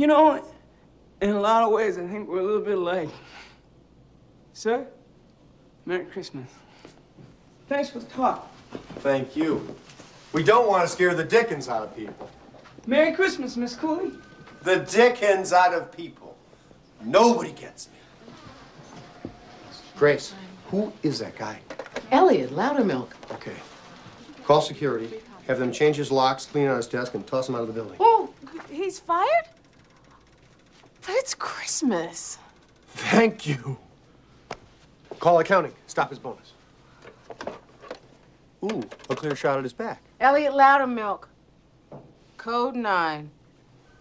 You know, in a lot of ways, I think we're a little bit alike. Sir, Merry Christmas. Thanks for the talk. Thank you. We don't want to scare the dickens out of people. Merry Christmas, Miss Cooley. The dickens out of people. Nobody gets me. Grace, who is that guy? Elliot, Loudermilk. Okay. Call security. Have them change his locks, clean out his desk, and toss him out of the building. Oh, he's fired? But it's Christmas. Thank you. Call accounting. Stop his bonus. Ooh, a clear shot at his back. Elliot Loudermilk. Code 9.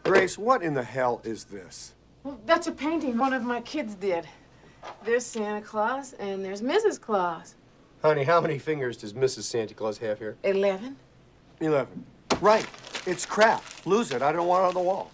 Grace, what in the hell is this? Well, that's a painting one of my kids did. There's Santa Claus and there's Mrs. Claus. Honey, how many fingers does Mrs. Santa Claus have here? 11. Eleven. Right. It's crap. Lose it. I don't want it on the walls.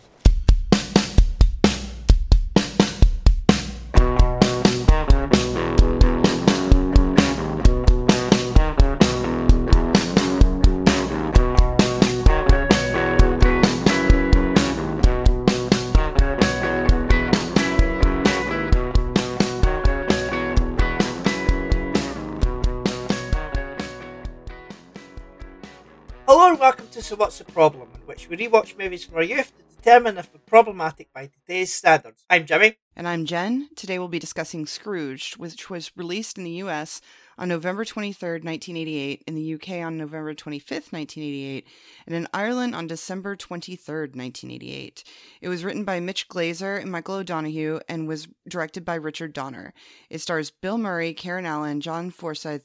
So What's the Problem, in which we rewatch movies from our youth to determine if they're problematic by today's standards. I'm Jimmy. And I'm Jen. Today we'll be discussing Scrooged, which was released in the US on November 23rd, 1988, in the UK on November 25th, 1988, and in Ireland on December 23rd, 1988. It was written by Mitch Glazer and Michael O'Donoghue and was directed by Richard Donner. It stars Bill Murray, Karen Allen, John Forsythe,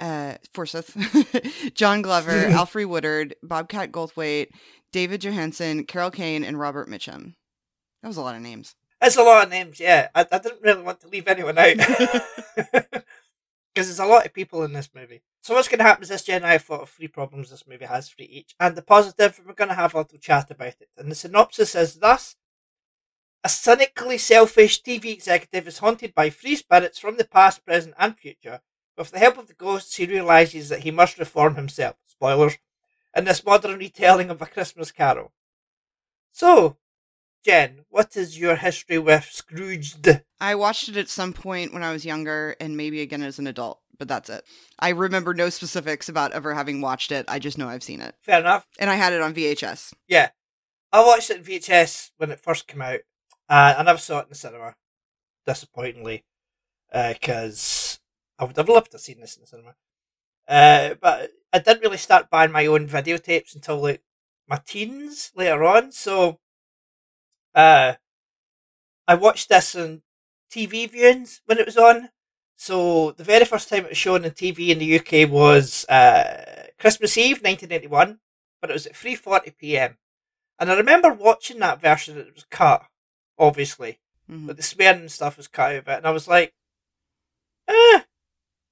uh, Forsythe, John Glover, Alfre Woodard, Bobcat Goldthwait, David Johansen, Carol Kane, and Robert Mitchum. That was a lot of names. That's a lot of names, yeah. I, I didn't really want to leave anyone out. Because there's a lot of people in this movie. So what's going to happen is this, Jen and I have thought of three problems this movie has for each. And the positive, we're going to have a little chat about it. And the synopsis is thus. A cynically selfish TV executive is haunted by three spirits from the past, present, and future. With the help of the ghosts, he realizes that he must reform himself. Spoilers. In this modern retelling of A Christmas Carol. So, Jen, what is your history with Scrooged? I watched it at some point when I was younger and maybe again as an adult, but that's it. I remember no specifics about ever having watched it. I just know I've seen it. Fair enough. And I had it on VHS. Yeah. I watched it in VHS when it first came out. Uh, I never saw it in the cinema, disappointingly, because I would have loved to have seen this in the cinema. Uh, but I didn't really start buying my own videotapes until like my teens later on. So, uh, I watched this on TV viewings when it was on. So the very first time it was shown on TV in the UK was uh, Christmas Eve, 1981, but it was at 3:40 p.m. And I remember watching that version. It was cut, obviously, Mhm. but the swearing and stuff was cut out of it, and I was like, eh,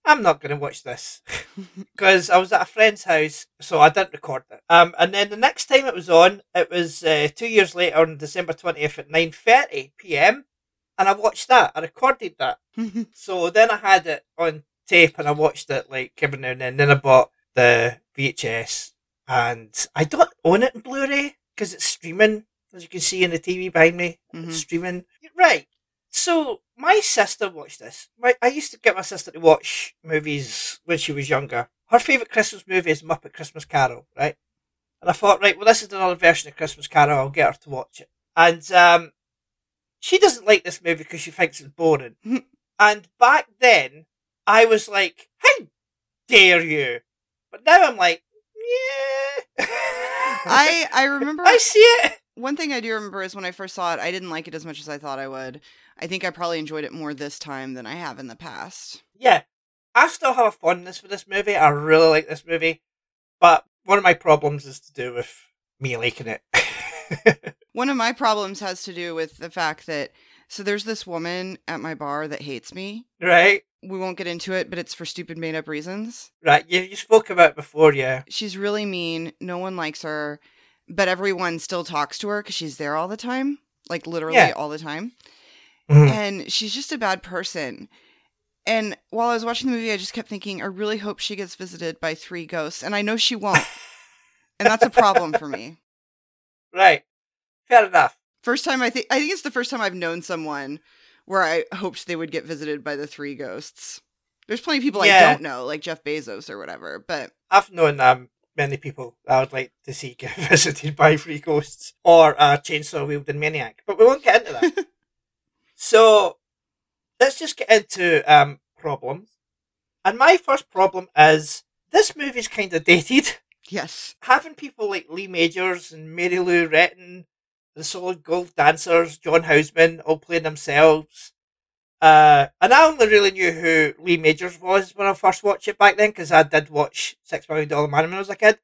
I'm not going to watch this because I was at a friend's house, so I didn't record it. Um, and then the next time it was on, it was uh, two years later on December twentieth at nine thirty p.m. And I watched that. I recorded that. So then I had it on tape and I watched it like every now and then. Then I bought the VHS and I don't own it in Blu-ray because it's streaming, as you can see in the TV behind me. Mhm. It's streaming. Right. So my sister watched this. My, I used to get my sister to watch movies when she was younger. Her favourite Christmas movie is Muppet Christmas Carol, right? And I thought, right, well, this is another version of Christmas Carol. I'll get her to watch it. And um, she doesn't like this movie because she thinks it's boring. and back then, I was like, how dare you? But now I'm like, yeah. I I remember I see it. One thing I do remember is when I first saw it, I didn't like it as much as I thought I would. I think I probably enjoyed it more this time than I have in the past. Yeah, I still have a fondness for this movie. I really like this movie, but one of my problems is to do with me liking it. One of my problems has to do with the fact that so there's this woman at my bar that hates me. right, We won't get into it, but it's for stupid made up reasons. right. You you spoke about it before, yeah. She's really mean. No one likes her, but everyone still talks to her because she's there all the time, like literally Yeah. all the time. Mhm. And she's just a bad person. And while I was watching the movie, I just kept thinking, I really hope she gets visited by three ghosts. And I know she won't. and that's a problem for me. Right, fair enough. First time I think I think it's the first time I've known someone where I hoped they would get visited by the three ghosts. There's plenty of people I don't know, like Jeff Bezos or whatever, but I've known um, many people I would like to see get visited by free ghosts or a chainsaw wielding maniac, but we won't get into that. so let's just get into um, problems. And my first problem is this movie's kind of dated. yes. Having people like Lee Majors and Mary Lou Retton, the Solid Gold Dancers, John Houseman, all playing themselves. Uh, and I only really knew who Lee Majors was when I first watched it back then, because I did watch Six Million Dollar Man when I was a kid.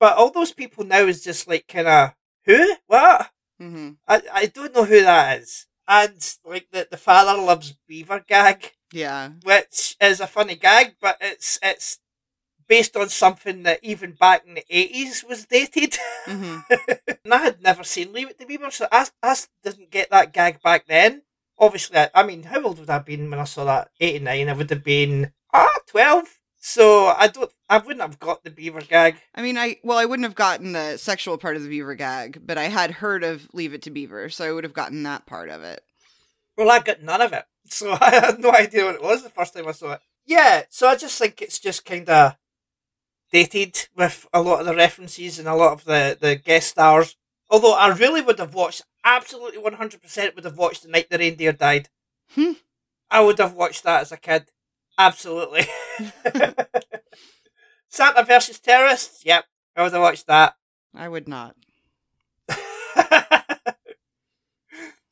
But all those people now is just like kind of who, what? hmm I I don't know who that is. And like the the father loves beaver gag, Yeah. which is a funny gag, but it's it's based on something that even back in the eighties was dated. hmm and I had never seen Leave It to Beaver, so I, I didn't get that gag back then. Obviously, I, I mean, how old would I have been when I saw that? 89. I would have been, ah, 12. So I don't, I wouldn't have got the beaver gag. I mean, I well, I wouldn't have gotten the sexual part of the beaver gag, but I had heard of Leave It to Beaver, so I would have gotten that part of it. Well, I got none of it. So I had no idea what it was the first time I saw it. Yeah, so I just think it's just kind of dated with a lot of the references and a lot of the, the guest stars. Although I really would have watched, absolutely 100% would have watched The Night the Reindeer Died. Hmm. I would have watched that as a kid. Absolutely. Santa versus Terrorists? Yep, I would have watched that. I would not.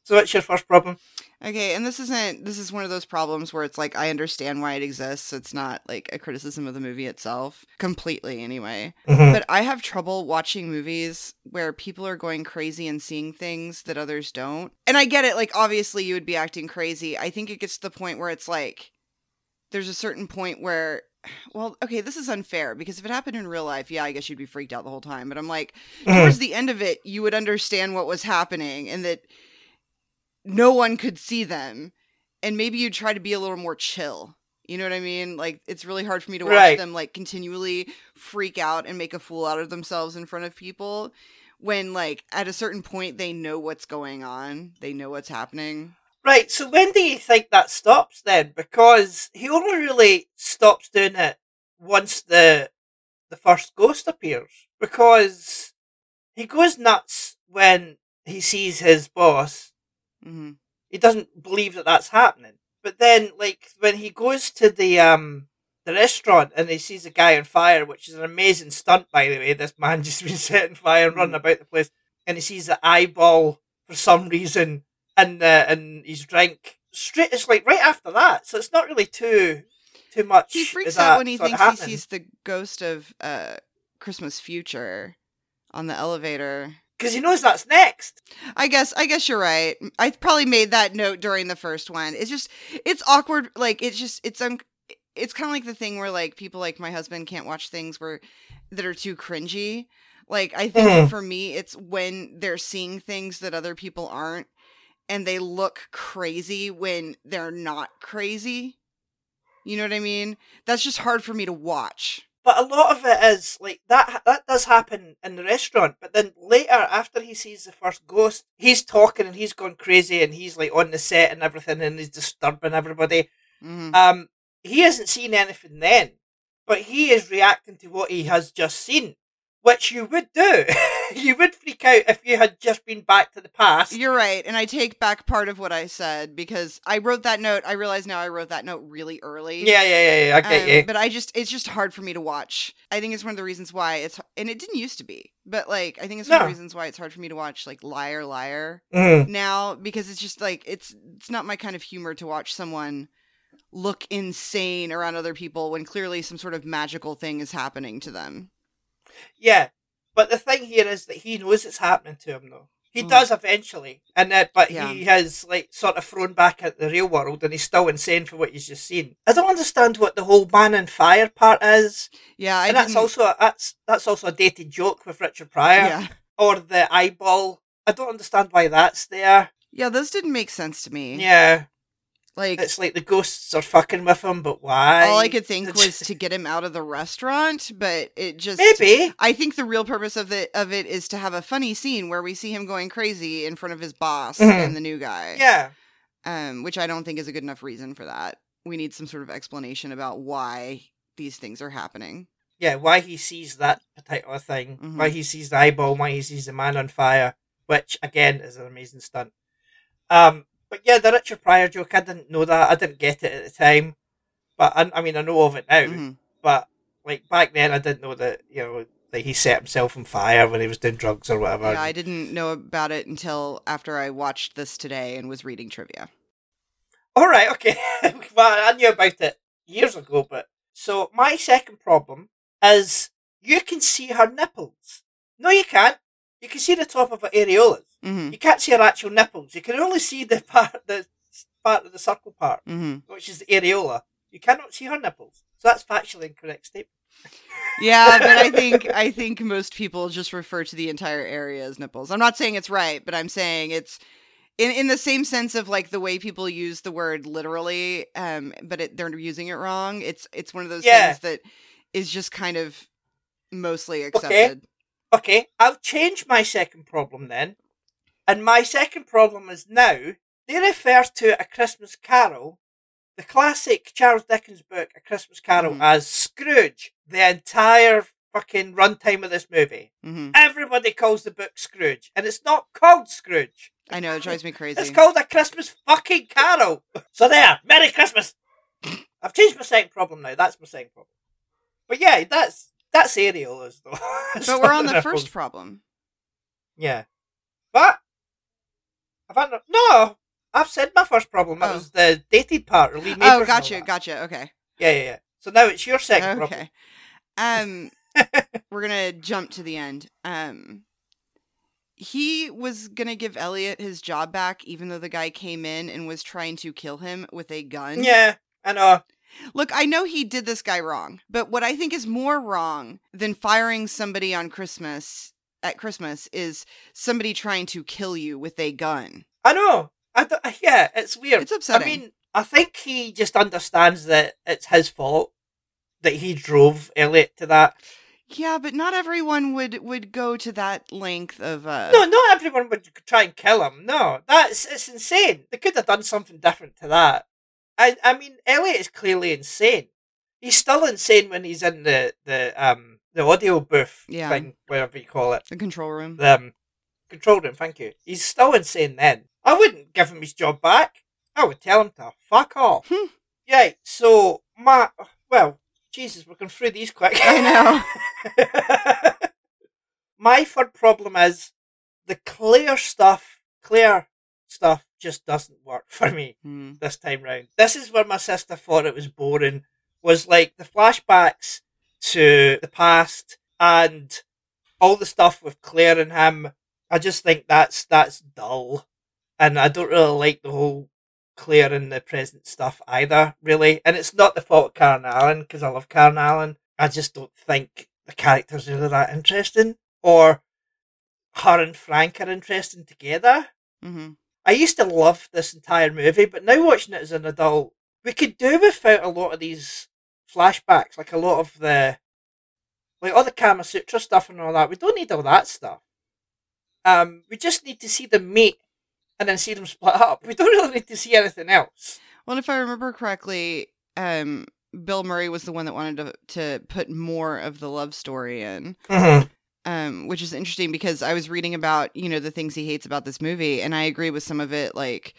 so what's your first problem? Okay, and this isn't this is one of those problems where it's like I understand why it exists. It's not like a criticism of the movie itself completely anyway. Mm-hmm. But I have trouble watching movies where people are going crazy and seeing things that others don't. And I get it, like obviously you would be acting crazy. I think it gets to the point where it's like there's a certain point where well, okay, this is unfair because if it happened in real life, yeah, I guess you'd be freaked out the whole time. But I'm like, mm-hmm. towards the end of it, you would understand what was happening and that no one could see them. And maybe you'd try to be a little more chill. You know what I mean? Like, it's really hard for me to watch Right. them, like, continually freak out and make a fool out of themselves in front of people when, like, at a certain point, they know what's going on, they know what's happening. Right, so when do you think that stops then? Because he only really stops doing it once the the first ghost appears. Because he goes nuts when he sees his boss. Hmm He doesn't believe that that's happening. But then, like when he goes to the um the restaurant and he sees a guy on fire, which is an amazing stunt by the way. This man just been setting fire and running about the place, and he sees the eyeball for some reason and uh, and his drink. Straight, it's like right after that, so it's not really too too much. He freaks out when he thinks he sees the ghost of uh, Christmas Future on the elevator. Because he knows that's next. I guess I guess you're right. I probably made that note during the first one. It's just it's awkward like it's just it's un- it's kind of like the thing where like people like my husband can't watch things where that are too cringy. Like I think Mhm. for me it's when they're seeing things that other people aren't and they look crazy when they're not crazy. You know what I mean? That's just hard for me to watch. But a lot of it is like that. That does happen in the restaurant. But then later, after he sees the first ghost, he's talking and he's gone crazy and he's like on the set and everything and he's disturbing everybody. Mhm. Um, he hasn't seen anything then, but he is reacting to what he has just seen, which you would do. you would freak out if you had just been back to the past. You're right, and I take back part of what I said because I wrote that note. I realize now I wrote that note really early. yeah, yeah, yeah, yeah. I get Um, you. But I just it's just hard for me to watch. I think it's one of the reasons why it's and it didn't used to be. But like I think it's one of the reasons why it's hard for me to watch like Liar Liar Mhm. now because it's just like it's it's not my kind of humor to watch someone look insane around other people when clearly some sort of magical thing is happening to them. Yeah, but the thing here is that he knows it's happening to him, though. He Mm. does eventually, and that, but Yeah. he has like sort of thrown back at the real world, and he's still insane for what he's just seen. I don't understand what the whole man on fire part is, Yeah, I and that's didn't- also a, that's that's also a dated joke with Richard Pryor, yeah. or the eyeball. I don't understand why that's there. Yeah, those didn't make sense to me. Yeah, Like it's like the ghosts are fucking with him, but why? all I could think was to get him out of the restaurant, but it just maybe. I think the real purpose of it of it is to have a funny scene where we see him going crazy in front of his boss Mhm. and the new guy. Yeah. Um, which I don't think is a good enough reason for that. We need some sort of explanation about why these things are happening. Yeah, why he sees that particular thing, Mhm. why he sees the eyeball, why he sees the man on fire, which again is an amazing stunt. Um, but yeah, the Richard Pryor joke, I didn't know that, I didn't get it at the time, but I, I mean, I know of it now. Mhm. But like back then, I didn't know that you know that he set himself on fire when he was doing drugs or whatever. Yeah, I didn't know about it until after I watched this today and was reading trivia. All right, okay. well, I knew about it years ago, but so my second problem is you can see her nipples. No, you can't. You can see the top of her areolas. hmm You can't see her actual nipples. You can only see the part, the part of the circle part, hmm which is the areola. You cannot see her nipples. So that's factually incorrect statement. Yeah, but I think I think most people just refer to the entire area as nipples. I'm not saying it's right, but I'm saying it's in in the same sense of like the way people use the word literally, um, but it, they're using it wrong. It's it's one of those Yeah. things that is just kind of mostly accepted. Okay, I'll change my second problem then. And my second problem is now they refer to A Christmas Carol, the classic Charles Dickens book, A Christmas Carol, Mhm. as Scrooge, the entire fucking runtime of this movie. hmm Everybody calls the book Scrooge, and it's not called Scrooge. I know it drives me crazy. It's called A Christmas fucking Carol. So there, Merry Christmas. I've changed my second problem now. That's my second problem. But yeah, that's that's areolas though. It's but we're on the first problem. Yeah. But have I not, no, I've said my first problem. That Oh. was the dated part. or Lee Majors Oh, gotcha, gotcha. Okay. Yeah, yeah, yeah. So now it's your second problem. okay. Um, we're gonna jump to the end. Um, he was gonna give Elliot his job back, even though the guy came in and was trying to kill him with a gun. Yeah, I know. Look, I know he did this guy wrong, but what I think is more wrong than firing somebody on Christmas at Christmas is somebody trying to kill you with a gun. I know. I d- yeah, it's weird. It's upsetting. I mean, I think he just understands that it's his fault that he drove Elliot to that. Yeah, but not everyone would would go to that length of uh No, not everyone would try and kill him. No, that's it's insane. They could have done something different to that. I I mean, Elliot is clearly insane. He's still insane when he's in the the um the audio booth Yeah. thing, whatever you call it, the control room. the um, control room. Thank you. He's still insane. Then I wouldn't give him his job back. I would tell him to fuck off. Hmm. Yeah. So my well, Jesus, we're going through these quick. I know. my third problem is the Claire stuff. Claire stuff just doesn't work for me Hmm. this time round. This is where my sister thought it was boring. Was like the flashbacks to the past and all the stuff with Claire and him. I just think that's that's dull, and I don't really like the whole Claire in the present stuff either. Really, and it's not the fault of Karen Allen because I love Karen Allen. I just don't think the characters really that interesting, or her and Frank are interesting together. hmm I used to love this entire movie, but now watching it as an adult, we could do without a lot of these flashbacks, like a lot of the, like all the Kama Sutra stuff and all that. We don't need all that stuff. Um, we just need to see them meet and then see them split up. We don't really need to see anything else. Well, if I remember correctly, um, Bill Murray was the one that wanted to to put more of the love story in, Mm-hmm. Um, which is interesting because I was reading about you know the things he hates about this movie, and I agree with some of it. Like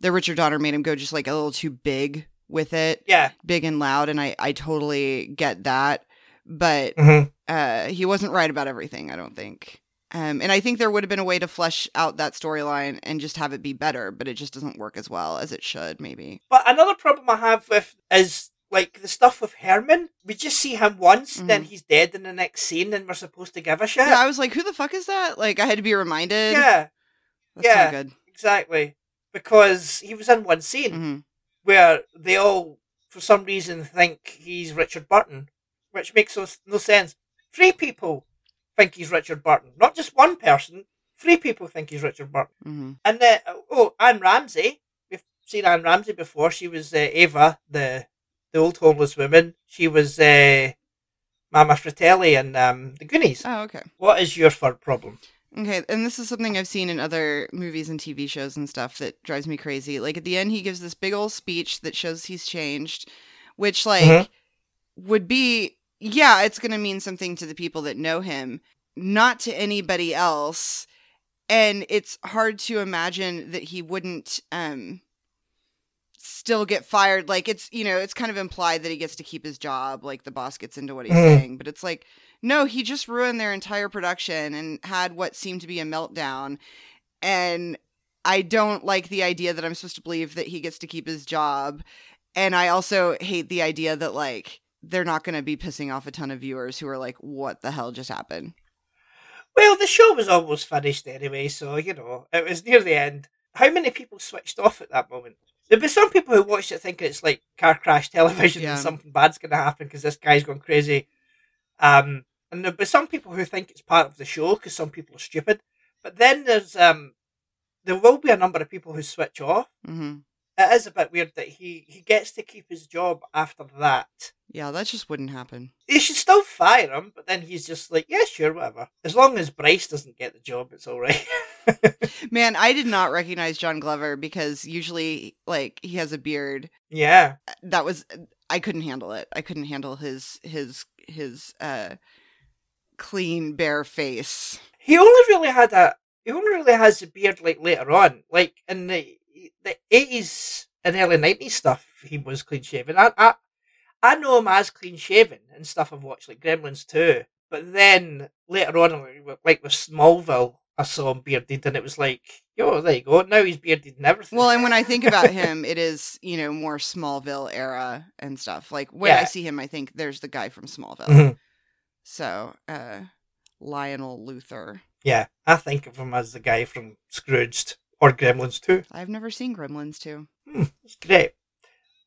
the Richard Donner made him go just like a little too big with it, Yeah. big and loud, and I I totally get that, but Mm-hmm. uh, he wasn't right about everything. I don't think. Um, and I think there would have been a way to flesh out that storyline and just have it be better, but it just doesn't work as well as it should, maybe. But another problem I have with is like the stuff with Herman. We just see him once, then Mhm. he's dead in the next scene, and we're supposed to give a shit. Yeah, I was like, who the fuck is that? Like, I had to be reminded. yeah. That's yeah. good. Exactly. Because he was in one scene hmm where they all, for some reason, think he's Richard Burton, which makes no, sense. Three people think he's Richard Burton. Not just one person. Three people think he's Richard Burton. hmm And then, oh, Anne Ramsey. We've seen Anne Ramsey before. She was uh, Ava, the the old homeless woman. She was uh, Mama Fratelli in um, the Goonies. Oh, okay. What is your third problem? Okay, and this is something I've seen in other movies and TV shows and stuff that drives me crazy. Like at the end, he gives this big old speech that shows he's changed, which like Mhm. would be yeah, it's going to mean something to the people that know him, not to anybody else. And it's hard to imagine that he wouldn't um still get fired. Like it's you know it's kind of implied that he gets to keep his job, like the boss gets into what he's Mhm. saying, but it's like no, he just ruined their entire production and had what seemed to be a meltdown. And I don't like the idea that I'm supposed to believe that he gets to keep his job. And I also hate the idea that like they're not going to be pissing off a ton of viewers who are like, "What the hell just happened?" Well, the show was almost finished anyway, so you know it was near the end. How many people switched off at that moment? There'd be some people who watch it thinking it's like car crash television Yeah. and something bad's going to happen because this guy's gone crazy. Um, and there'd be some people who think it's part of the show because some people are stupid. But then there's um, there will be a number of people who switch off. hmm It is a bit weird that he he gets to keep his job after that. Yeah, that just wouldn't happen. They should still fire him, but then he's just like, yeah, sure, whatever. As long as Bryce doesn't get the job, it's all right. Man, I did not recognize John Glover because usually like he has a beard. yeah. That was I couldn't handle it. I couldn't handle his his his uh clean bare face. He only really had a he only really has a beard like later on. Like in the the eighties and early nineties stuff, he was clean shaven. I, I I know him as clean shaven and stuff I've watched like Gremlins 2. But then later on like with- like with Smallville I saw him bearded and it was like, yo, there you go. Now he's bearded and everything. Well, and when I think about him, it is, you know, more Smallville era and stuff. Like when I see him, I think there's the guy from Smallville. Mhm. So, uh Lionel Luthor. Yeah, I think of him as the guy from Scrooged or Gremlins 2. I've never seen Gremlins 2. Hmm, it's great.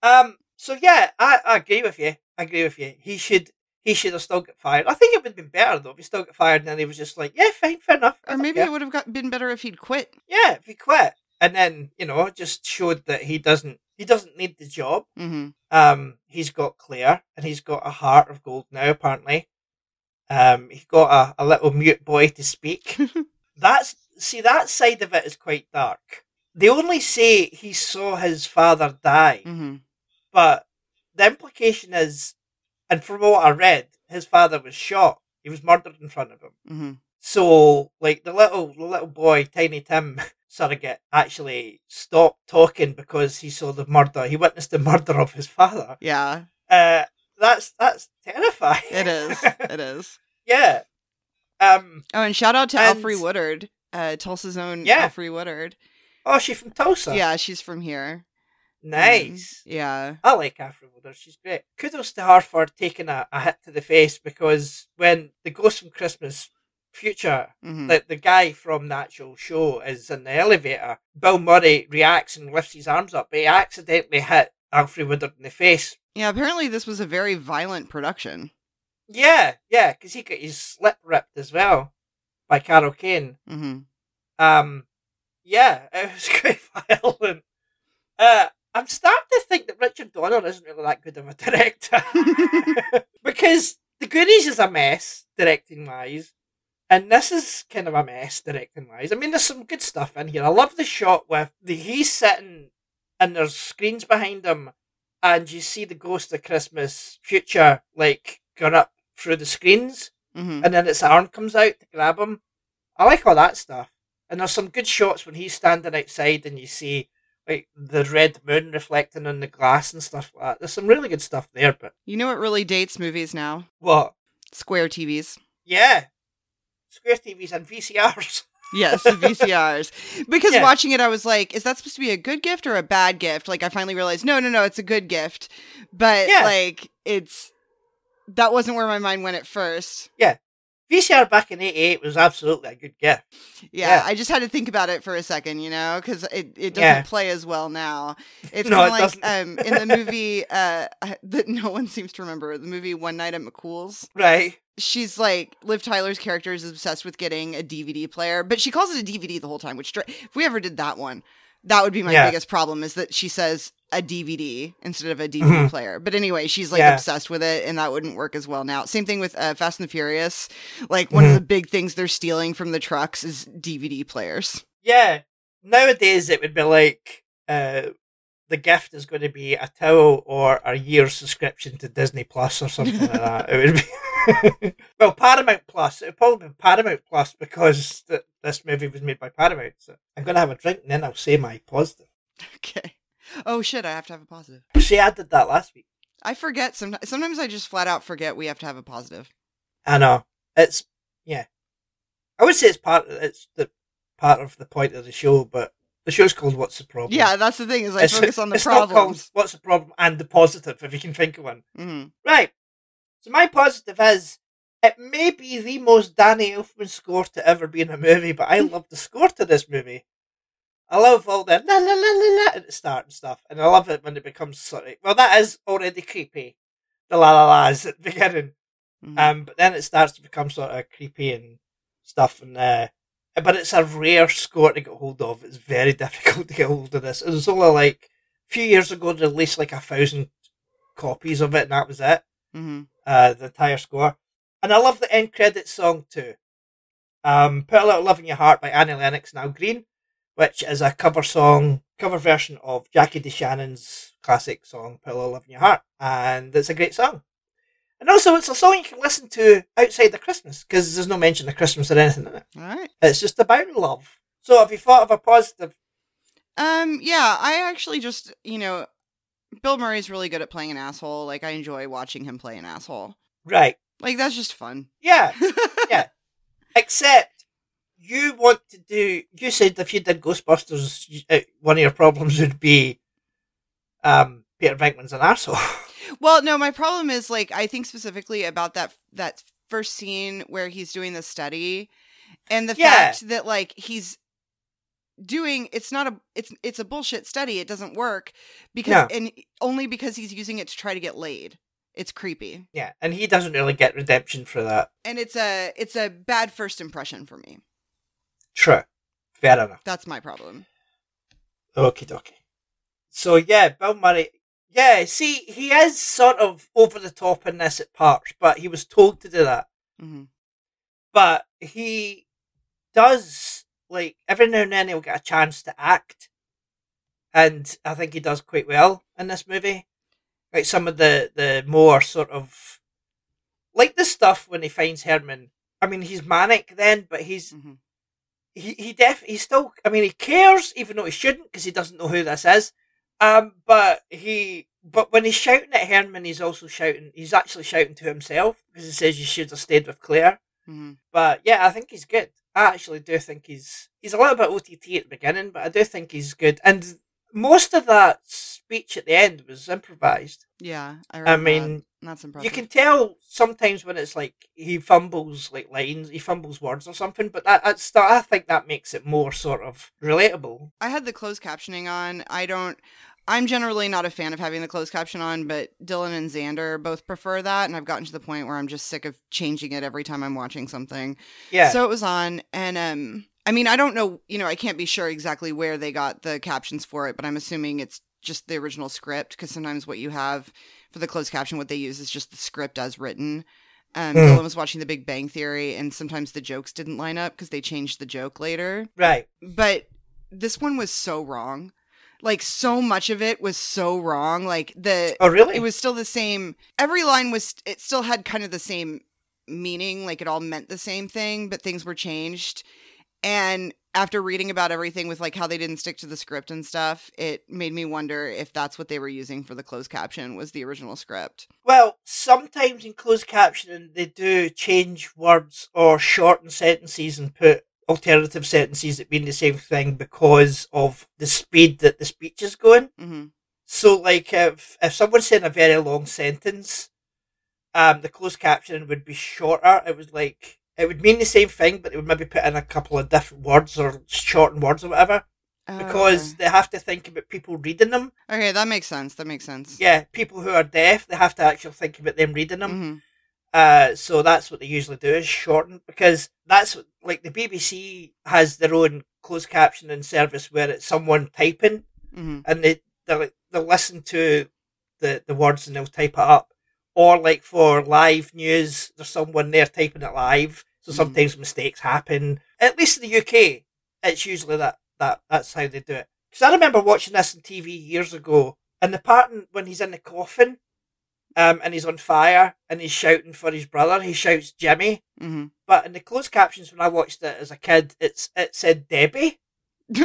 Um. So yeah, I, I agree with you. I agree with you. He should he should have still got fired. I think it would have been better though if he still got fired and then he was just like, yeah, fine, fair enough. Or maybe care." it would have got, been better if he'd quit. yeah, if he quit and then you know just showed that he doesn't he doesn't need the job. hmm Um, he's got Claire and he's got a heart of gold now. Apparently, um, he's got a, a little mute boy to speak. That's see that side of it is quite dark. They only say he saw his father die, hmm but the implication is, and from what I read, his father was shot. He was murdered in front of him. hmm So, like the little the little boy, Tiny Tim surrogate, actually stopped talking because he saw the murder. He witnessed the murder of his father. Yeah, Uh, that's that's terrifying. it is. it is. yeah. Um. Oh, and shout out to And- Alfre Woodard, uh, Tulsa's own Yeah. Alfre Woodard. Oh, she's from Tulsa. Yeah, she's from here. Nice. Mm, yeah. I like Afro Woodard. She's great. Kudos to her for taking a, a hit to the face because when the Ghost from Christmas future, hmm the, the guy from the actual show is in the elevator, Bill Murray reacts and lifts his arms up, but he accidentally hit Alfre Woodard in the face. Yeah, apparently this was a very violent production. Yeah, yeah, because he got his lip ripped as well by Carol Kane. hmm Um, yeah, it was quite violent. Uh, I'm starting to think that Richard Donner isn't really that good of a director because The Goonies is a mess directing wise, and this is kind of a mess directing wise. I mean, there's some good stuff in here. I love the shot with the he's sitting and there's screens behind him, and you see the Ghost of Christmas future like going up through the screens hmm and then its arm comes out to grab him. I like all that stuff. And there's some good shots when he's standing outside and you see like the red moon reflecting on the glass and stuff like that. There's some really good stuff there, but You know what really dates movies now? what? Square TVs. Yeah. Square TVs and VCRs. Yes, VCRs. Because Yeah. watching it, I was like, is that supposed to be a good gift or a bad gift? Like, I finally realized, no, no, no, it's a good gift. But, Yeah. like, it's. That wasn't where my mind went at first. VCR back in '88 was absolutely a good gift. Yeah, Yeah. I just had to think about it for a second, you know, because it, it doesn't Yeah. play as well now. It's No, kind of it like um, in the movie uh, that no one seems to remember, the movie One Night at McCool's. Right. she's like Liv Tyler's character is obsessed with getting a DVD player, but she calls it a DVD the whole time. Which if we ever did that one, That would be my Yeah. biggest problem is that she says a DVD instead of a DVD Mhm. player. But anyway, she's like Yeah. obsessed with it, and that wouldn't work as well now. Same thing with uh, Fast and the Furious. Like one of Mhm. the big things they're stealing from the trucks is DVD players. Yeah. Nowadays, it would be like uh, the gift is going to be a towel or a year subscription to Disney Plus or something like that. It would be well Paramount Plus. It would probably be Paramount Plus because th- this movie was made by Paramount. So I'm going to have a drink and then I'll say my positive. Okay. Oh shit! I have to have a positive. See, I did that last week. I forget sometimes. Sometimes I just flat out forget we have to have a positive. I know it's yeah. I would say it's part. It's the part of the point of the show, but the show's called "What's the Problem." Yeah, that's the thing is I It's- focus on the it's not called problems. What's the problem and the positive, if you can think of one. hmm Right. So my positive is it may be the most Danny Elfman score to ever be in a movie, but I love the score to this movie. I love all the la la la la la at the start and stuff, and I love it when it becomes sort of well, that is already creepy. The la la la's at the beginning, hmm um, but then it starts to become sort of creepy and stuff, and uh, but it's a rare score to get hold of. It's very difficult to get hold of this. It was only like a few years ago they released like a thousand copies of it, and that was it hmm uh, the entire score. And I love the end credits song too. Um, Put a Little Love in Your Heart by Annie Lennox Al Green, which is a cover song, cover version of Jackie DeShannon's classic song, Put a Little Love in Your Heart. And it's a great song. And also, it's a song you can listen to outside the Christmas, because there's no mention of Christmas or anything in it. All right. It's just about love. So, have you thought of a positive? Um. Yeah. I actually just you know, Bill Murray's really good at playing an asshole. Like I enjoy watching him play an asshole. Right. Like that's just fun. Yeah. Yeah. Except you want to do. You said if you did Ghostbusters, uh, one of your problems would be um, Peter Venkman's an arsehole. Well, no, my problem is like I think specifically about that that first scene where he's doing the study and the Yeah. fact that like he's doing it's not a it's it's a bullshit study. It doesn't work because No. and only because he's using it to try to get laid. It's creepy. yeah, and he doesn't really get redemption for that. And it's a it's a bad first impression for me. True. Fair enough. That's my problem. Okay, dokie. So yeah, Bill Murray. Yeah, see, he is sort of over the top in this at parts, but he was told to do that. hmm but he does like every now and then he'll get a chance to act and i think he does quite well in this movie. Like some of the the more sort of like the stuff when he finds herman. I mean he's manic then but he's hmm he he def he's still i mean he cares even though he shouldn't because he doesn't know who this is um but he but when he's shouting at herman he's also shouting he's actually shouting to himself because he says you should have stayed with claire hmm but yeah, I think he's good. I actually do think he's he's a little bit OTT at the beginning, but I do think he's good. And most of that speech at the end was improvised. Yeah, I, I mean, that's impressive. you can tell sometimes when it's like he fumbles like lines, he fumbles words or something. But that that's still, I think that makes it more sort of relatable. I had the closed captioning on. I don't. I'm generally not a fan of having the closed caption on, but Dylan and Xander both prefer that, and I've gotten to the point where I'm just sick of changing it every time I'm watching something. Yeah, So it was on, and um, I mean, I don't know. You know, I can't be sure exactly where they got the captions for it, but I'm assuming it's just the original script because sometimes what you have for the closed caption, what they use is just the script as written. Um, Hmm. Dylan was watching The Big Bang Theory, and sometimes the jokes didn't line up because they changed the joke later right. but this one was so wrong like so much of it was so wrong like the Oh, really? it was still the same every line was it still had kind of the same meaning like it all meant the same thing but things were changed and after reading about everything with like how they didn't stick to the script and stuff it made me wonder if that's what they were using for the closed caption was the original script Well, sometimes in closed captioning they do change words or shorten sentences and put alternative sentences that mean the same thing because of the speed that the speech is going. hmm So, like, if if someone's saying a very long sentence, um, the closed captioning would be shorter. It was like it would mean the same thing, but they would maybe put in a couple of different words or shorten words or whatever because they have to think about people reading them. okay. okay that makes sense that makes sense Yeah, people who are deaf, they have to actually think about them reading them. hmm Uh, so that's what they usually do is shorten because that's what, like the BBC has their own closed captioning service where it's someone typing hmm and they they'll, they'll listen to the the words and they'll type it up. Or like for live news, there's someone there typing it live. So Mhm. sometimes mistakes happen. At least in the UK, it's usually that that that's how they do it. Because I remember watching this on TV years ago, and the part when he's in the coffin, um, and he's on fire and he's shouting for his brother, he shouts Jimmy. hmm But in the closed captions when I watched it as a kid, it's it said Debbie,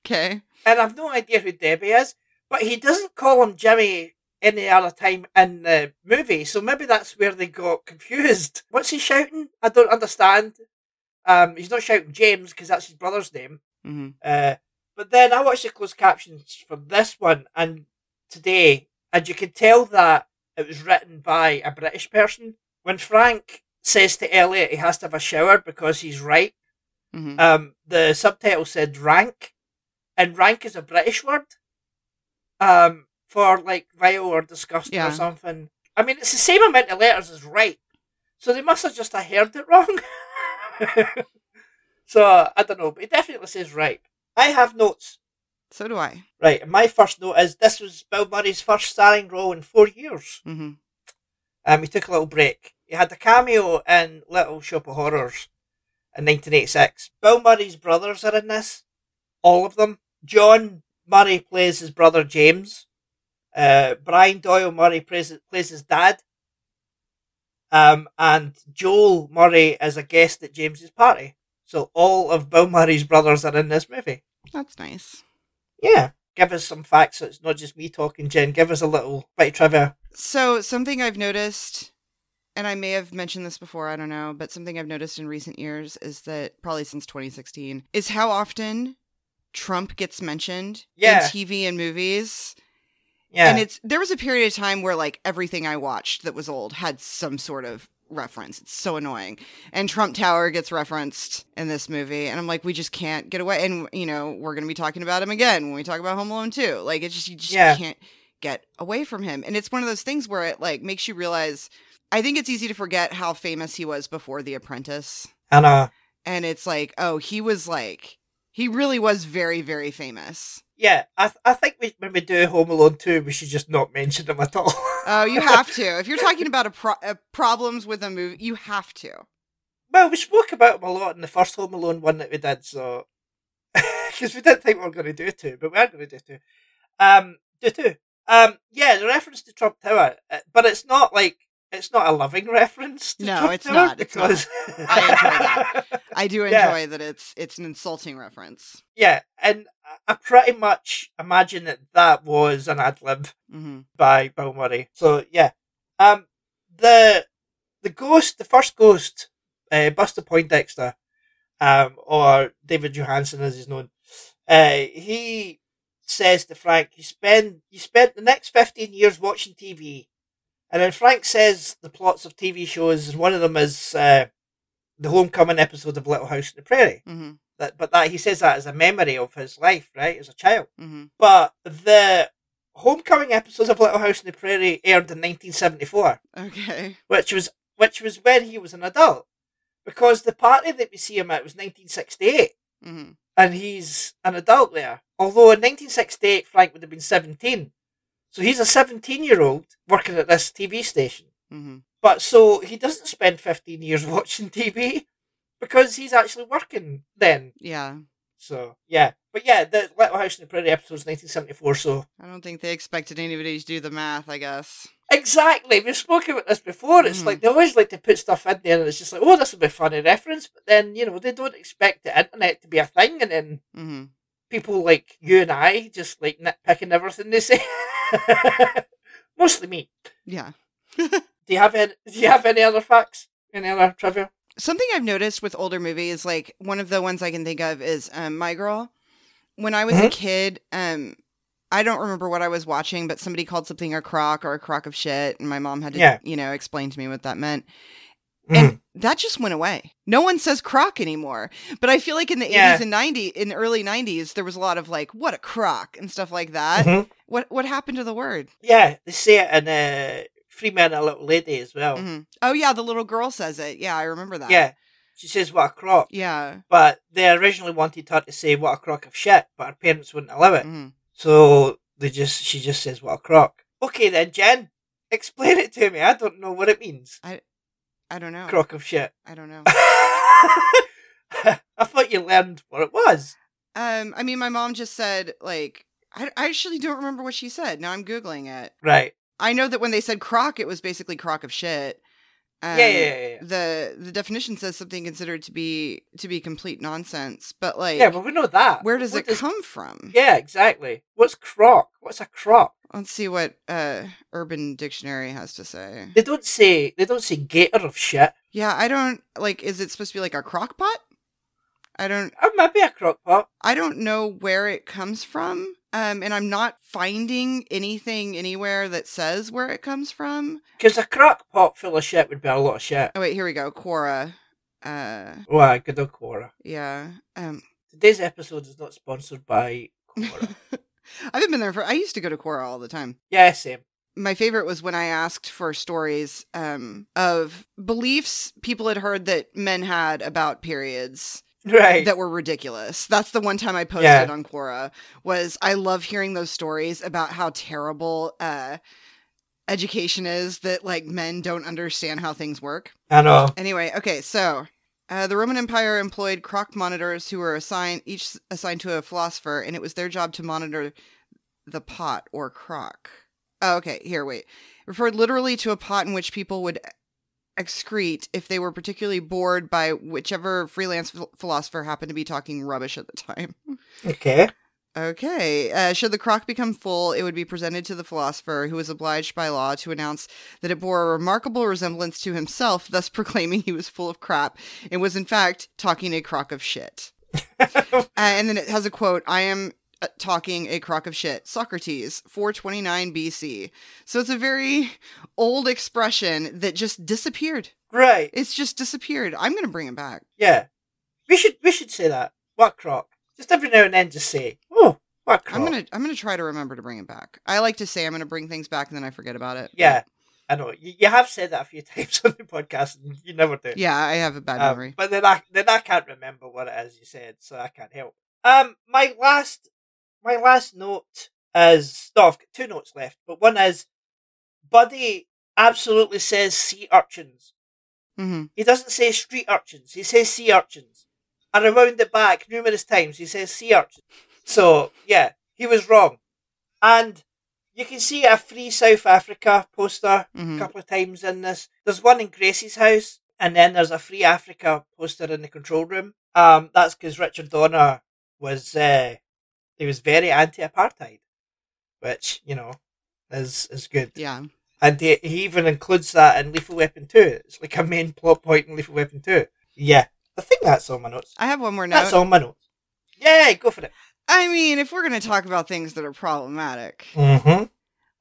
Okay. and I've no idea who Debbie is. But he doesn't call him Jimmy any other time in the movie, so maybe that's where they got confused. What's he shouting? I don't understand. Um, he's not shouting James because that's his brother's name. hmm Uh, but then I watched the closed captions for this one and today, and you can tell that it was written by a British person. When Frank says to Elliot he has to have a shower because he's ripe, hmm um, the subtitle said rank, and rank is a British word, um, for like vile or disgusting Yeah. or something. I mean, it's the same amount of letters as ripe, so they must have just have heard it wrong. so I don't know, but it definitely says ripe. I have notes. So do I. Right, my first note is this was Bill Murray's first starring role in four years. hmm Um, he took a little break. He had a cameo in Little Shop of Horrors in 1986. Bill Murray's brothers are in this. All of them. John Murray plays his brother James. Uh, Brian Doyle Murray plays, plays his dad. Um, and Joel Murray is a guest at James's party. So all of Bill Murray's brothers are in this movie. That's nice. Yeah. Give us some facts so it's not just me talking, Jen. Give us a little bit of trivia. So something I've noticed, and I may have mentioned this before, I don't know, but something I've noticed in recent years is that probably since 2016 is how often Trump gets mentioned Yeah. in TV and movies. Yeah. And it's there was a period of time where like everything I watched that was old had some sort of reference. It's so annoying. And Trump Tower gets referenced in this movie, and I'm like, we just can't get away. And you know, we're gonna be talking about him again when we talk about Home Alone 2. Like it's just you just Yeah. can't get away from him. And it's one of those things where it like makes you realize I think it's easy to forget how famous he was before The Apprentice. and uh, And it's like, oh, he was like he really was very, very famous. Yeah, I th- I think we, when we do Home Alone 2, we should just not mention them at all. Oh, you have to. If you're talking about a, pro- a problems with a movie, you have to. well, we spoke about them a lot in the first Home Alone one that we did, so. Because we didn't think we were going to do two, but we are going to do two. Um, do two. Um, yeah, the reference to Trump Tower, uh, but it's not like. It's not a loving reference. To No, Trump it's Tower not, it's not. because I enjoy I do enjoy Yeah. that it's it's an insulting reference. yeah, and I pretty much imagine that that was an ad lib hmm by Bill Murray. So yeah, um, the the ghost, the first ghost, uh, Buster Poindexter, um, or David Johansen as he's known, uh, he says to Frank, "You spend you spent the next fifteen years watching TV," and then Frank says the plots of TV shows, and one of them is uh, the homecoming episode of Little House on the Prairie. hmm That, but that he says that as a memory of his life, right, as a child. hmm But the homecoming episodes of Little House on the Prairie aired in 1974, Okay. which was which was when he was an adult, because the party that we see him at was 1968, hmm and he's an adult there. Although in 1968 Frank would have been 17, so he's a 17 year old working at this TV station. hmm But so he doesn't spend 15 years watching TV because he's actually working then. Yeah. So yeah, but yeah, the Little House on the Prairie episode was 1974, so. I don't think they expected anybody to do the math. I guess. Exactly. We've spoken about this before. It's Mhm. like they always like to put stuff in there and it's just like, oh, this will be a funny reference. But then, you know, they don't expect the internet to be a thing. And then hmm people like you and I just like nitpicking everything they say. Mostly me. Yeah. Do you have any, do you have any other facts? Any other trivia? Something I've noticed with older movies, like one of the ones I can think of is um, My Girl. When I was a Mhm. kid, um, I don't remember what I was watching, but somebody called something a crock or a crock of shit, and my mom had to, Yeah. you know, explain to me what that meant. Mhm. And that just went away. No one says crock anymore. But I feel like in the Yeah. 80s and 90s, in the early 90s, there was a lot of like, what a crock and stuff like that. Mhm. What what happened to the word? Yeah, they say it in uh, Free Man and a Little Lady as well. Mhm. Oh yeah, the little girl says it. Yeah, I remember that. Yeah. She says what a crock. Yeah. But they originally wanted her to say what a crock of shit, but her parents wouldn't allow it. mhm. So they just she just says what a crock. Okay then, Jen, explain it to me. I don't know what it means. I I don't know. Crock of shit. I don't know. I thought you learned what it was. Um, I mean, my mom just said like I, I actually don't remember what she said. Now I'm googling it. Right. I know that when they said crock, it was basically crock of shit. Um, yeah, yeah, yeah, yeah. The the definition says something considered to be to be complete nonsense, but like, Yeah, but we know that. where does What it come from? Yeah, exactly. What's crock? What's a crock? Let's see what uh Urban Dictionary has to say. They don't say they don't say gator of shit. Yeah, I don't like. Is it supposed to be like a crock pot? I don't. Or maybe a crock pot. I don't know where it comes from. Um, and I'm not finding anything anywhere that says where it comes from. Because a crock pot full of shit would be a lot of shit. Oh wait, here we go. Quora. Uh, Wow, good old Quora. yeah. Um, Today's episode is not sponsored by Quora. I haven't been there for. I used to go to Quora all the time. yeah, same. My favorite was when I asked for stories um, of beliefs people had heard that men had about periods Right. that were ridiculous. That's the one time I posted Yeah. on Quora was I love hearing those stories about how terrible uh education is that like men don't understand how things work. I know. Anyway, okay, so uh, the Roman Empire employed crock monitors who were assigned each assigned to a philosopher, and it was their job to monitor the pot or crock. Oh, okay, here, wait. Referred literally to a pot in which people would excrete if they were particularly bored by whichever freelance ph- philosopher happened to be talking rubbish at the time. Okay. Okay. Uh, should the crock become full, it would be presented to the philosopher, who was obliged by law to announce that it bore a remarkable resemblance to himself, thus proclaiming he was full of crap and was, in fact, talking a crock of shit. Uh, and then it has a quote I am talking a crock of shit. Socrates, 429 BC. So it's a very old expression that just disappeared. Right. It's just disappeared. I'm going to bring it back. Yeah. We should we should say that. What crock? Just every now and then just say, Oh, what crock? I'm gonna I'm gonna try to remember to bring it back. I like to say I'm gonna bring things back and then I forget about it. Yeah. I know. You, you have said that a few times on the podcast and you never do. Yeah, I have a bad Um, memory. but then I then I can't remember what it is you said, so I can't help. Um, my last my last note is no, I've got two notes left, but one is Buddy absolutely says sea urchins. hmm He doesn't say street urchins. He says sea urchins. And around the back numerous times he says sea urchins. So yeah, he was wrong. And you can see a free South Africa poster hmm a couple of times in this. There's one in Gracie's house, and then there's a Free Africa poster in the control room. Um, that's because Richard Donner was uh, he was very anti-apartheid, which you know is is good. Yeah. And he, he even includes that in Lethal Weapon Two. It's like a main plot point in Lethal Weapon Two. Yeah, I think that's all my notes. I have one more note. That's all my notes. Yeah, go for it. I mean, if we're gonna talk about things that are problematic, Mm-hmm.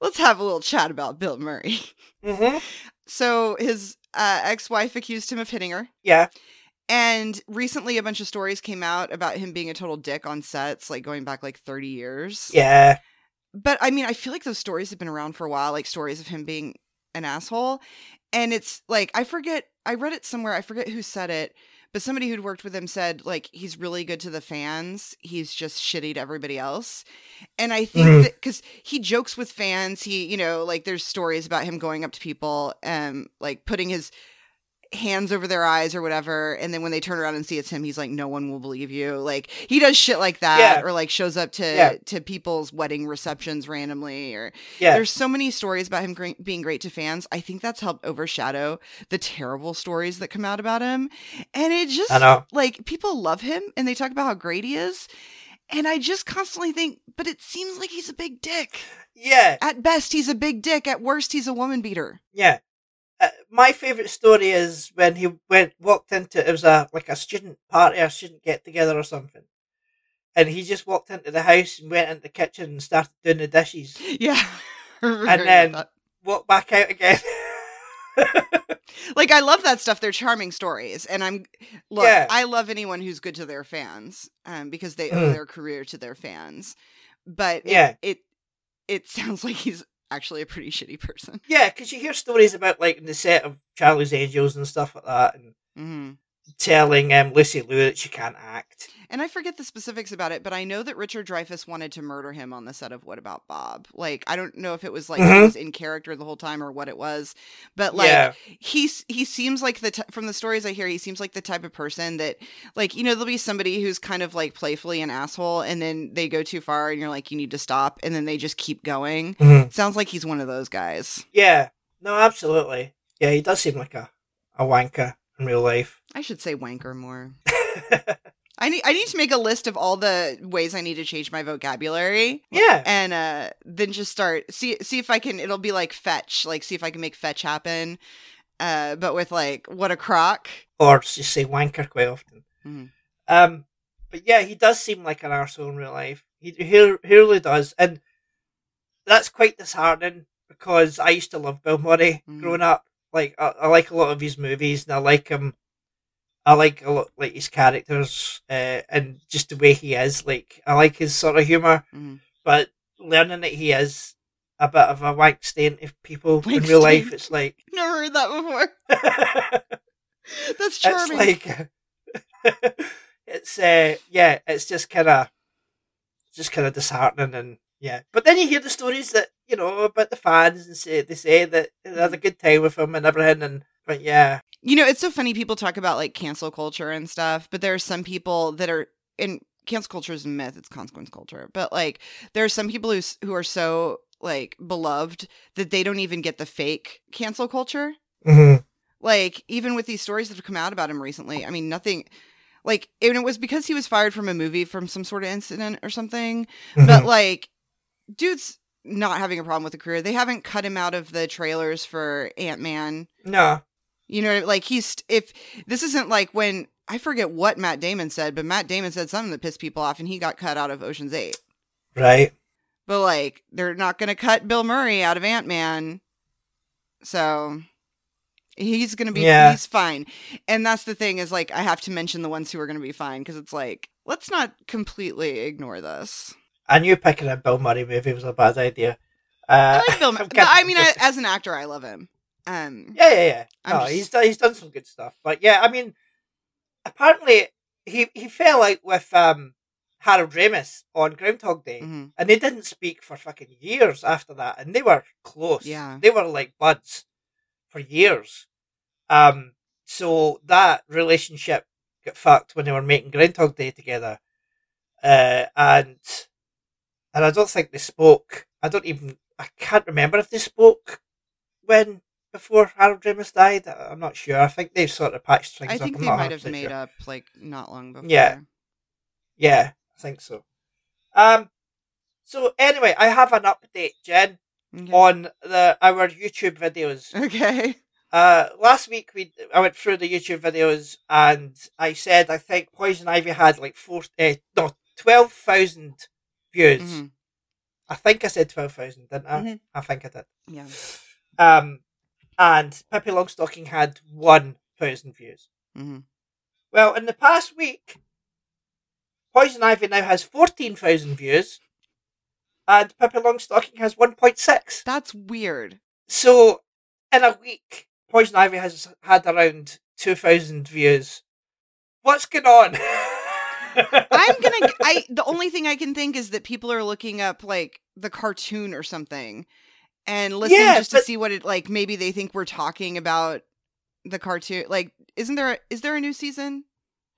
let's have a little chat about Bill Murray. Mm-hmm. So his uh, ex-wife accused him of hitting her. Yeah. And recently, a bunch of stories came out about him being a total dick on sets, like going back like 30 years. Yeah. But I mean, I feel like those stories have been around for a while, like stories of him being an asshole. And it's like, I forget, I read it somewhere, I forget who said it, but somebody who'd worked with him said, like, he's really good to the fans. He's just shitty to everybody else. And I think Mhm. that because he jokes with fans, he, you know, like there's stories about him going up to people and like putting his hands over their eyes or whatever and then when they turn around and see it's him he's like no one will believe you like he does shit like that Yeah. or like shows up to Yeah. to people's wedding receptions randomly or Yeah. there's so many stories about him being great to fans i think that's helped overshadow the terrible stories that come out about him and it just I know. like people love him and they talk about how great he is and i just constantly think but it seems like he's a big dick Yeah. at best he's a big dick at worst he's a woman beater Yeah. Uh, my favorite story is when he went walked into it was a like a student party or student get together or something, and he just walked into the house and went into the kitchen and started doing the dishes. yeah And then walked back out again. like I love that stuff. They're charming stories, and I'm look. Yeah. I love anyone who's good to their fans, um, because they owe Mm. their career to their fans. But it, Yeah. it it sounds like he's actually a pretty shitty person. yeah, because you hear stories about like in the set of Charlie's Angels and stuff like that, and hmm telling um, Lucy Liu that she can't act. And I forget the specifics about it, but I know that Richard Dreyfuss wanted to murder him on the set of What About Bob? Like, I don't know if it was like Mhm. he was in character the whole time or what it was, but like yeah, he's he seems like the t- from the stories I hear, he seems like the type of person that like you know there'll be somebody who's kind of like playfully an asshole, and then they go too far, and you're like you need to stop, and then they just keep going. Mhm. Sounds like he's one of those guys. yeah, no, absolutely. Yeah, he does seem like a a wanker in real life. I should say wanker more. I need I need to make a list of all the ways I need to change my vocabulary. yeah, and uh then just start see see if I can it'll be like fetch like see if I can make fetch happen uh but with like what a crock or just say wanker quite often. Mhm. Um, but yeah, he does seem like an arsehole in real life. He, he, he really does, and that's quite disheartening because I used to love Bill Murray Mhm. growing up. Like I, I like a lot of his movies, and I like him. I like a lot like his characters uh, and just the way he is. Like I like his sort of humor, Mhm. but learning that he is a bit of a wank stain to people in Wank real life, it's like never heard that before that's charming. it's like it's uh yeah it's just kind of just kind of disheartening and yeah but then you hear the stories that you know about the fans and say they say that they had a mm-hmm. good time with him and everything and but yeah. You know it's so funny people talk about like cancel culture and stuff but there are some people that are in cancel culture is a myth it's consequence culture but like there are some people who who are so like beloved that they don't even get the fake cancel culture. Mm-hmm. Like even with these stories that have come out about him recently i mean nothing like and it was because he was fired from a movie from some sort of incident or something but mm-hmm. like dude's not having a problem with the career. They haven't cut him out of the trailers for ant-man. No. You know like he's if this isn't like when i forget what matt damon said but matt damon said something that pissed people off and he got cut out of oceans 8 right. But like they're not gonna cut bill murray out of ant-man. So he's gonna be Yeah. he's fine. And that's the thing is like i have to mention the ones who are gonna be fine because it's like let's not completely ignore this i knew picking a bill murray movie was a bad idea uh, i like bill murray but i mean I, as an actor i love him um yeah yeah yeah I'm no, just- he's done he's done some good stuff but yeah i mean apparently he he fell out with um harold ramis on groundhog day mhm. and they didn't speak for fucking years after that, and they were close. Yeah. they were like buds for years. Um, so that relationship got fucked when they were making Groundhog Day together, uh, and and I don't think they spoke. I don't even. I can't remember if they spoke when before Harold Ramis died. I- I'm not sure. I think they sort of patched things i up. think I'm they might have made sure. up like not long before Yeah. Yeah, I think so. Um, so anyway, I have an update, Jen, okay. on the our YouTube videos. okay Uh, last week we I went through the YouTube videos and I said I think Poison Ivy had like four, uh, no, twelve thousand views. Mhm. I think I said twelve thousand, didn't I? Mhm. I think I did. yeah Um, and Pippi Longstocking had one thousand views. hmm Well, in the past week, Poison Ivy now has 14,000 views, and Pippi Longstocking has 1.6. That's weird. So, in a week, Poison Ivy has had around 2,000 views. What's going on? I'm gonna. I the only thing I can think is that people are looking up like the cartoon or something, and listening Yeah, just to see what it like. Maybe they think we're talking about the cartoon. Like, isn't there? A, is there a new season?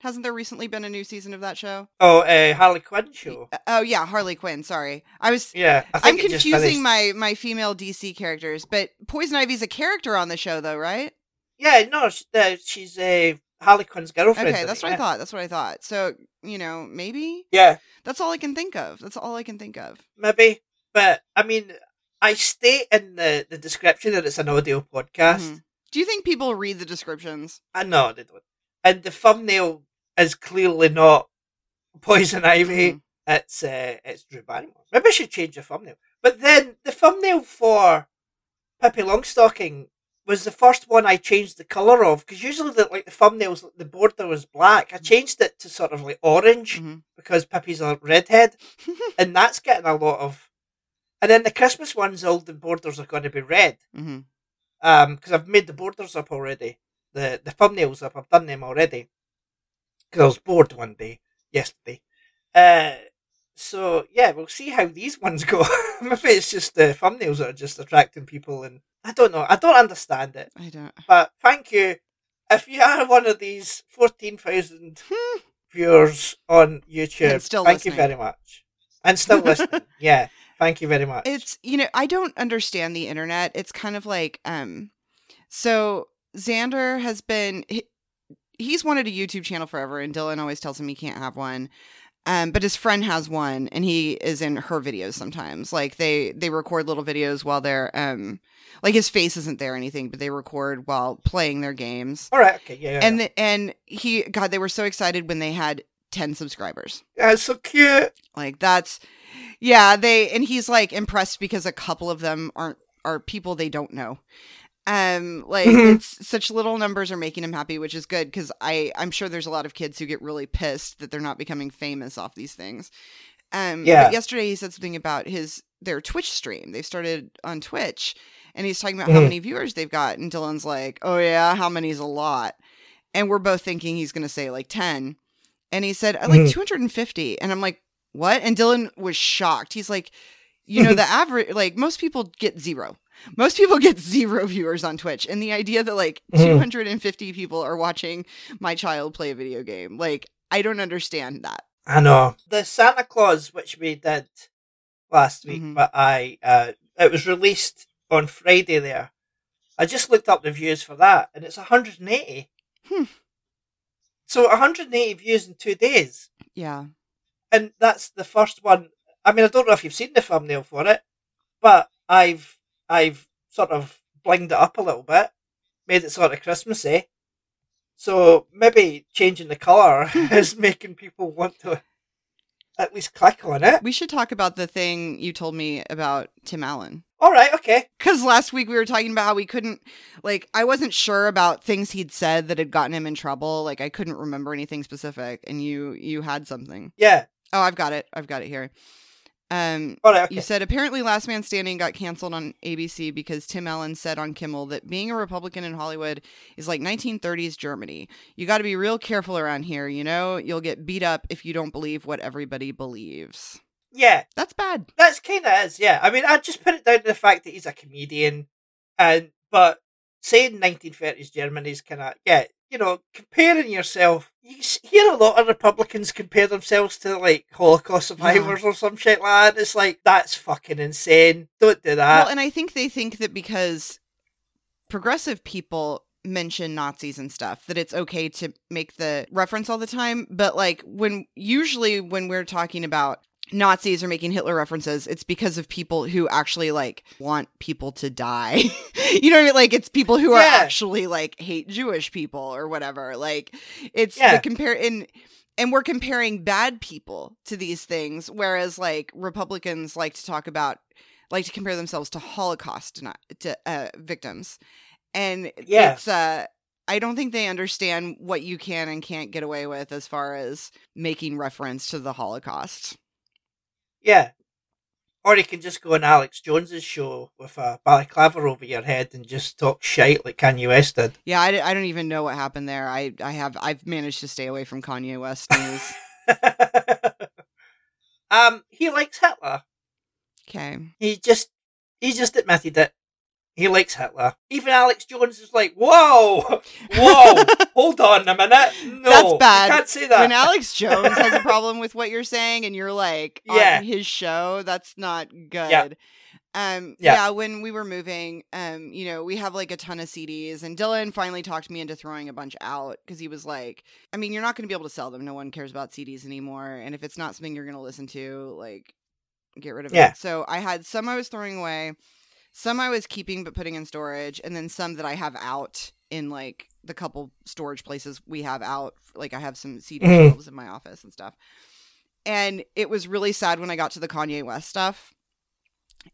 Hasn't there recently been a new season of that show? Oh, uh, Harley Quinn show. Uh, Oh yeah, Harley Quinn. Sorry, I was. Yeah, I I'm think it just confusing my my female DC characters, but Poison Ivy's a character on the show, though, right? Yeah, no, uh, she's uh, Harley Quinn's girlfriend. Okay, that's it, what yeah. I thought. That's what I thought. So you know, maybe Yeah, that's all I can think of. That's all I can think of. maybe. But, I mean, I state in the, the description that it's an audio podcast. Mhm. Do you think people read the descriptions? I know they don't. And the thumbnail is clearly not Poison Ivy. Mhm. It's uh, it's Drew Barrymore. Maybe I should change the thumbnail. But then the thumbnail for Pippi Longstocking was the first one I changed the colour of because usually the like the thumbnails the border was black. I changed it to sort of like orange Mhm. because Pippi's a redhead, and that's getting a lot of. And then the Christmas ones, all the borders are going to be red hmm um because I've made the borders up already, the the thumbnails up. I've done them already. because I was bored one day yesterday. Uh, so yeah, we'll see how these ones go. Maybe it's just the thumbnails that are just attracting people, and I don't know. I don't understand it. I don't. But thank you. If you are one of these fourteen thousand viewers on YouTube, thank you very much, and still listening. Yeah, thank you very much. It's you know, I don't understand the internet. It's kind of like um so Xander has been he, he's wanted a YouTube channel forever and Dylan always tells him he can't have one. Um, but his friend has one and he is in her videos sometimes. Like they they record little videos while they're um like his face isn't there or anything, but they record while playing their games. All right. Okay. Yeah. yeah, And the, and he god they were so excited when they had 10 subscribers. That's so cute. Like that's yeah, they and he's like impressed because a couple of them aren't are people they don't know. Um like Mhm. it's such little numbers are making him happy, which is good cuz I I'm sure there's a lot of kids who get really pissed that they're not becoming famous off these things. Um Yeah. but yesterday he said something about his their Twitch stream. They've started on Twitch and he's talking about how Mhm. many viewers they've got and Dylan's like, "Oh yeah, how many's a lot?" And we're both thinking he's going to say like 10. And he said "Uh, like Mhm. 250 and I'm like, "What?" And Dylan was shocked. He's like, "You know, the average like most people get zero. Most people get zero viewers on Twitch. And the idea that like Mhm. 250 people are watching my child play a video game, like I don't understand that. I know the Santa Claus, which we did last week, Mhm. but I uh, it was released on Friday. There, I just looked up the views for that, and it's 180. Hmm. So 180 views in two days, Yeah. and that's the first one. I mean, I don't know if you've seen the thumbnail for it, but I've I've sort of blinged it up a little bit, made it sort of Christmassy. So maybe changing the colour hmm. is making people want to at least click on it. We should talk about the thing you told me about Tim Allen. All right, okay. Because last week we were talking about how we couldn't, like, I wasn't sure about things he'd said that had gotten him in trouble. Like, I couldn't remember anything specific, and you you had something. Yeah. Oh, I've got it. I've got it here. Um, right, okay. you said apparently Last Man Standing got canceled on ABC because Tim Allen said on Kimmel that being a Republican in Hollywood is like 1930s Germany. You got to be real careful around here. You know, you'll get beat up if you don't believe what everybody believes. yeah, That's bad. that's kind of is. Yeah, I mean, I just put it down to the fact that he's a comedian, and but saying 1930s Germany is kind of yeah, you know, comparing yourself. You hear a lot of Republicans compare themselves to like Holocaust survivors or some shit like that. It's like that's fucking insane. Don't do that. well, and I think they think that because progressive people mention Nazis and stuff that it's okay to make the reference all the time, but like when usually when we're talking about Nazis are making Hitler references, it's because of people who actually like want people to die. you know what I mean? Like it's people who are actually like hate Jewish people or whatever. Like it's Yeah. the compare in and we're comparing bad people to these things, whereas like Republicans like to talk about like to compare themselves to Holocaust not to uh, victims, and Yeah. it's uh. I don't think they understand what you can and can't get away with as far as making reference to the Holocaust. Yeah. Or you can just go on Alex Jones's show with a balaclava over your head and just talk shite like Kanye West did. Yeah, I, I don't even know what happened there. I I have I've managed to stay away from Kanye West news. um, he likes Hitler. Okay. He just he just admitted it. He likes Hitler. Even Alex Jones is like, whoa, whoa, hold on a minute. No, That's bad. Can't say that. when Alex Jones has a problem with what you're saying and you're like Yeah. on his show, that's not good. Yeah. Um Yeah. yeah. when we were moving, um, you know, we have like a ton of CDs and Dylan finally talked me into throwing a bunch out because he was like, I mean, you're not gonna be able to sell them. No one cares about CDs anymore. And if it's not something you're gonna listen to, like get rid of Yeah. it. So I had some I was throwing away, some I was keeping but putting in storage, and then some that I have out in like the couple storage places we have out. Like I have some CD shelves in my office and stuff. And it was really sad when I got to the Kanye West stuff.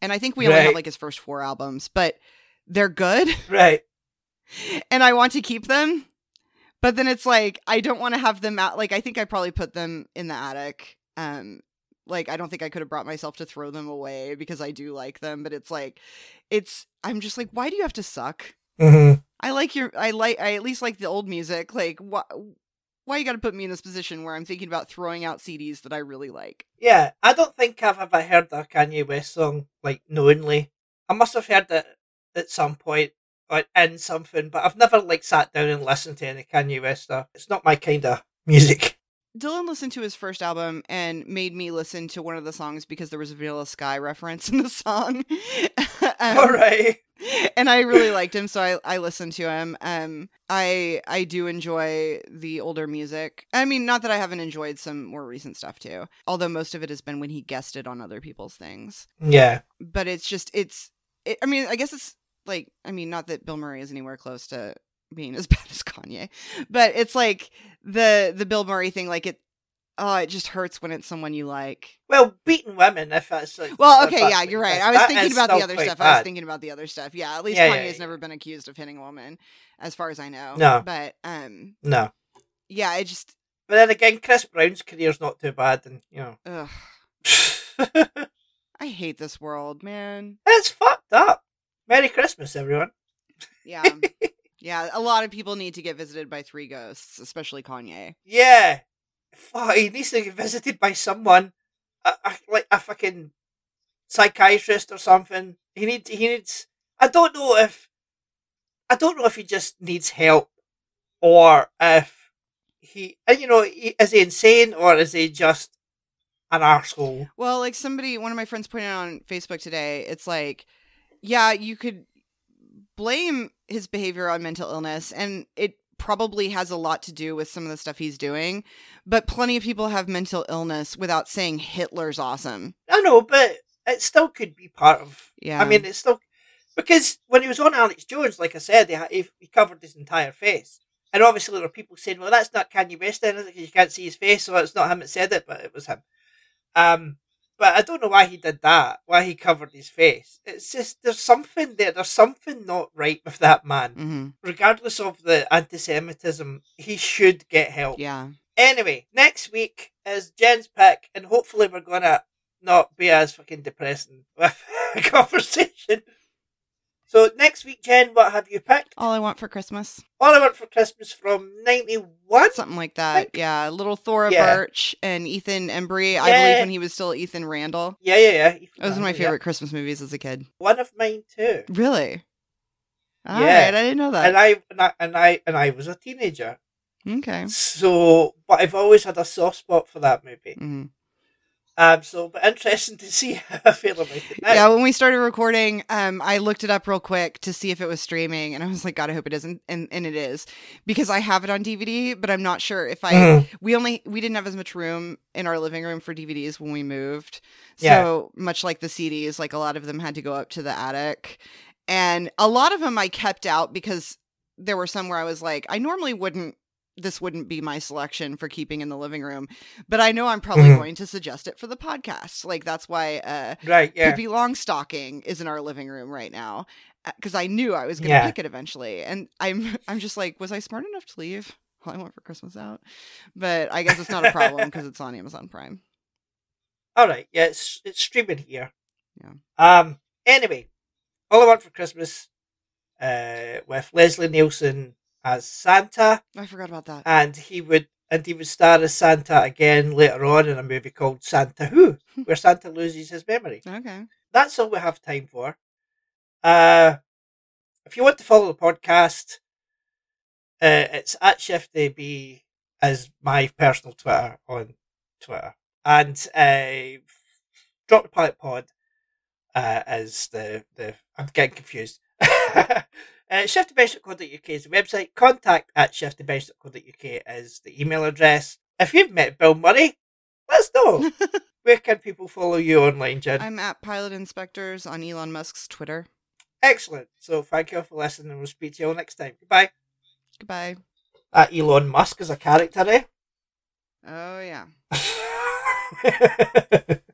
And I think we only have like his first four albums, but they're good right. and I want to keep them. But then it's like I don't want to have them out like I think I probably put them in the attic. Um like I don't think I could have brought myself to throw them away because I do like them, but it's like it's I'm just like why do you have to suck? Mm-hmm. I like your I like I at least like the old music. Like what why you got to put me in this position where I'm thinking about throwing out CDs that I really like. Yeah, I don't think I've ever heard a Kanye West song like knowingly. I must have heard it at some point or in something, but I've never like sat down and listened to any Kanye West stuff. It's not my kind of music. Dylan listened to his first album and made me listen to one of the songs because there was a Vanilla Sky reference in the song. Um, All right. and I really liked him, so I, I listened to him. Um, I I do enjoy the older music. I mean, not that I haven't enjoyed some more recent stuff too, although most of it has been when he guested on other people's things. Yeah. But it's just it's. It, I mean, I guess it's like I mean, not that Bill Murray is anywhere close to being as bad as Kanye, but it's like the the Bill Murray thing. Like it, oh, it just hurts when it's someone you like. Well, beating women, if that's like. Well, okay, yeah, you're right. I was thinking about the other stuff. I was thinking about the other stuff. Yeah, at least Yeah, yeah, Kanye's yeah. never been accused of hitting a woman, as far as I know. No. but um, No. yeah, I just But then again, Chris Brown's career's not too bad, and you know. ugh, I hate this world, man. it's fucked up. Merry Christmas, everyone. Yeah, yeah. A lot of people need to get visited by three ghosts, especially Kanye. Yeah. Fuck, he needs to get visited by someone, a, a, like a fucking psychiatrist or something. He needs. He needs. I don't know if. I don't know if he just needs help, or if he. And you know, he, is he insane or is he just an arsehole? Well, like somebody, one of my friends pointed out on Facebook today, it's like, yeah, you could blame his behavior on mental illness, and it probably has a lot to do with some of the stuff he's doing. But plenty of people have mental illness without saying Hitler's awesome. I know, but it still could be part of. Yeah. I mean, it's still because when he was on Alex Jones, like I said, he, he, he covered his entire face, and obviously there are people saying, "Well, that's not Kanye West, then? Because you can't see his face, so it's not him that said it, but it was him." Um, but I don't know why he did that. Why he covered his face? It's just there's something there. There's something not right with that man. hmm Regardless of the anti-Semitism, he should get help. Yeah. Anyway, next week is Jen's pick, and hopefully we're gonna not be as fucking depressing with a conversation. So next week, Jen, what have you picked? All I want for Christmas. All I Want for Christmas from '91. Something like that. Yeah. Little Thora Yeah. Birch and Ethan Embry. I believe when he was still Ethan Randall. Yeah, yeah, yeah. Those are my Yeah. favorite Christmas movies as a kid. One of mine too. Really? All Yeah. right, I didn't know And that. I and I and I and I was a teenager, okay. so but I've always had a soft spot for that movie. hmm Um, so but interesting to see how I feel about it. Yeah, when we started recording, um, I looked it up real quick to see if it was streaming, and I was like, God, I hope it isn't, and and it is because I have it on DVD, but I'm not sure if I. Mhm. We only we didn't have as much room in our living room for DVDs when we moved, Yeah. so much like the CDs, like a lot of them had to go up to the attic, and a lot of them I kept out because there were some where I was like, I normally wouldn't. This wouldn't be my selection for keeping in the living room, but I know I'm probably Mhm. going to suggest it for the podcast. Like that's why uh, Right, yeah. Pippi Longstocking is in our living room right now because I knew I was going to Yeah. pick it eventually, and I'm I'm just like, was I smart enough to leave all I want for Christmas out? But I guess it's not a problem because it's on Amazon Prime. All right, yeah, it's it's streaming here. Yeah. Um. Anyway, all I want for Christmas, uh, with Leslie Nielsen as Santa, I forgot about that. and he would and he would star as Santa again later on in a movie called Santa Who, where Santa loses his memory. Okay. That's all we have time for. Uh, if you want to follow the podcast, uh, it's at ShiftAB as my personal Twitter on Twitter, and uh, Drop the Pilot Pod uh, as the the I'm getting confused. uh, shiftthebench.co.uk is the website. Contact at shiftthebench.co.uk is the email address. If you've met Bill Murray, let us know. Where can people follow you online, Jen? I'm at Pilot Inspectors on Elon Musk's Twitter. Excellent. So thank you all for listening and we'll speak to you all next time. Goodbye. Goodbye. Uh, Elon Musk is a character, eh? Oh yeah.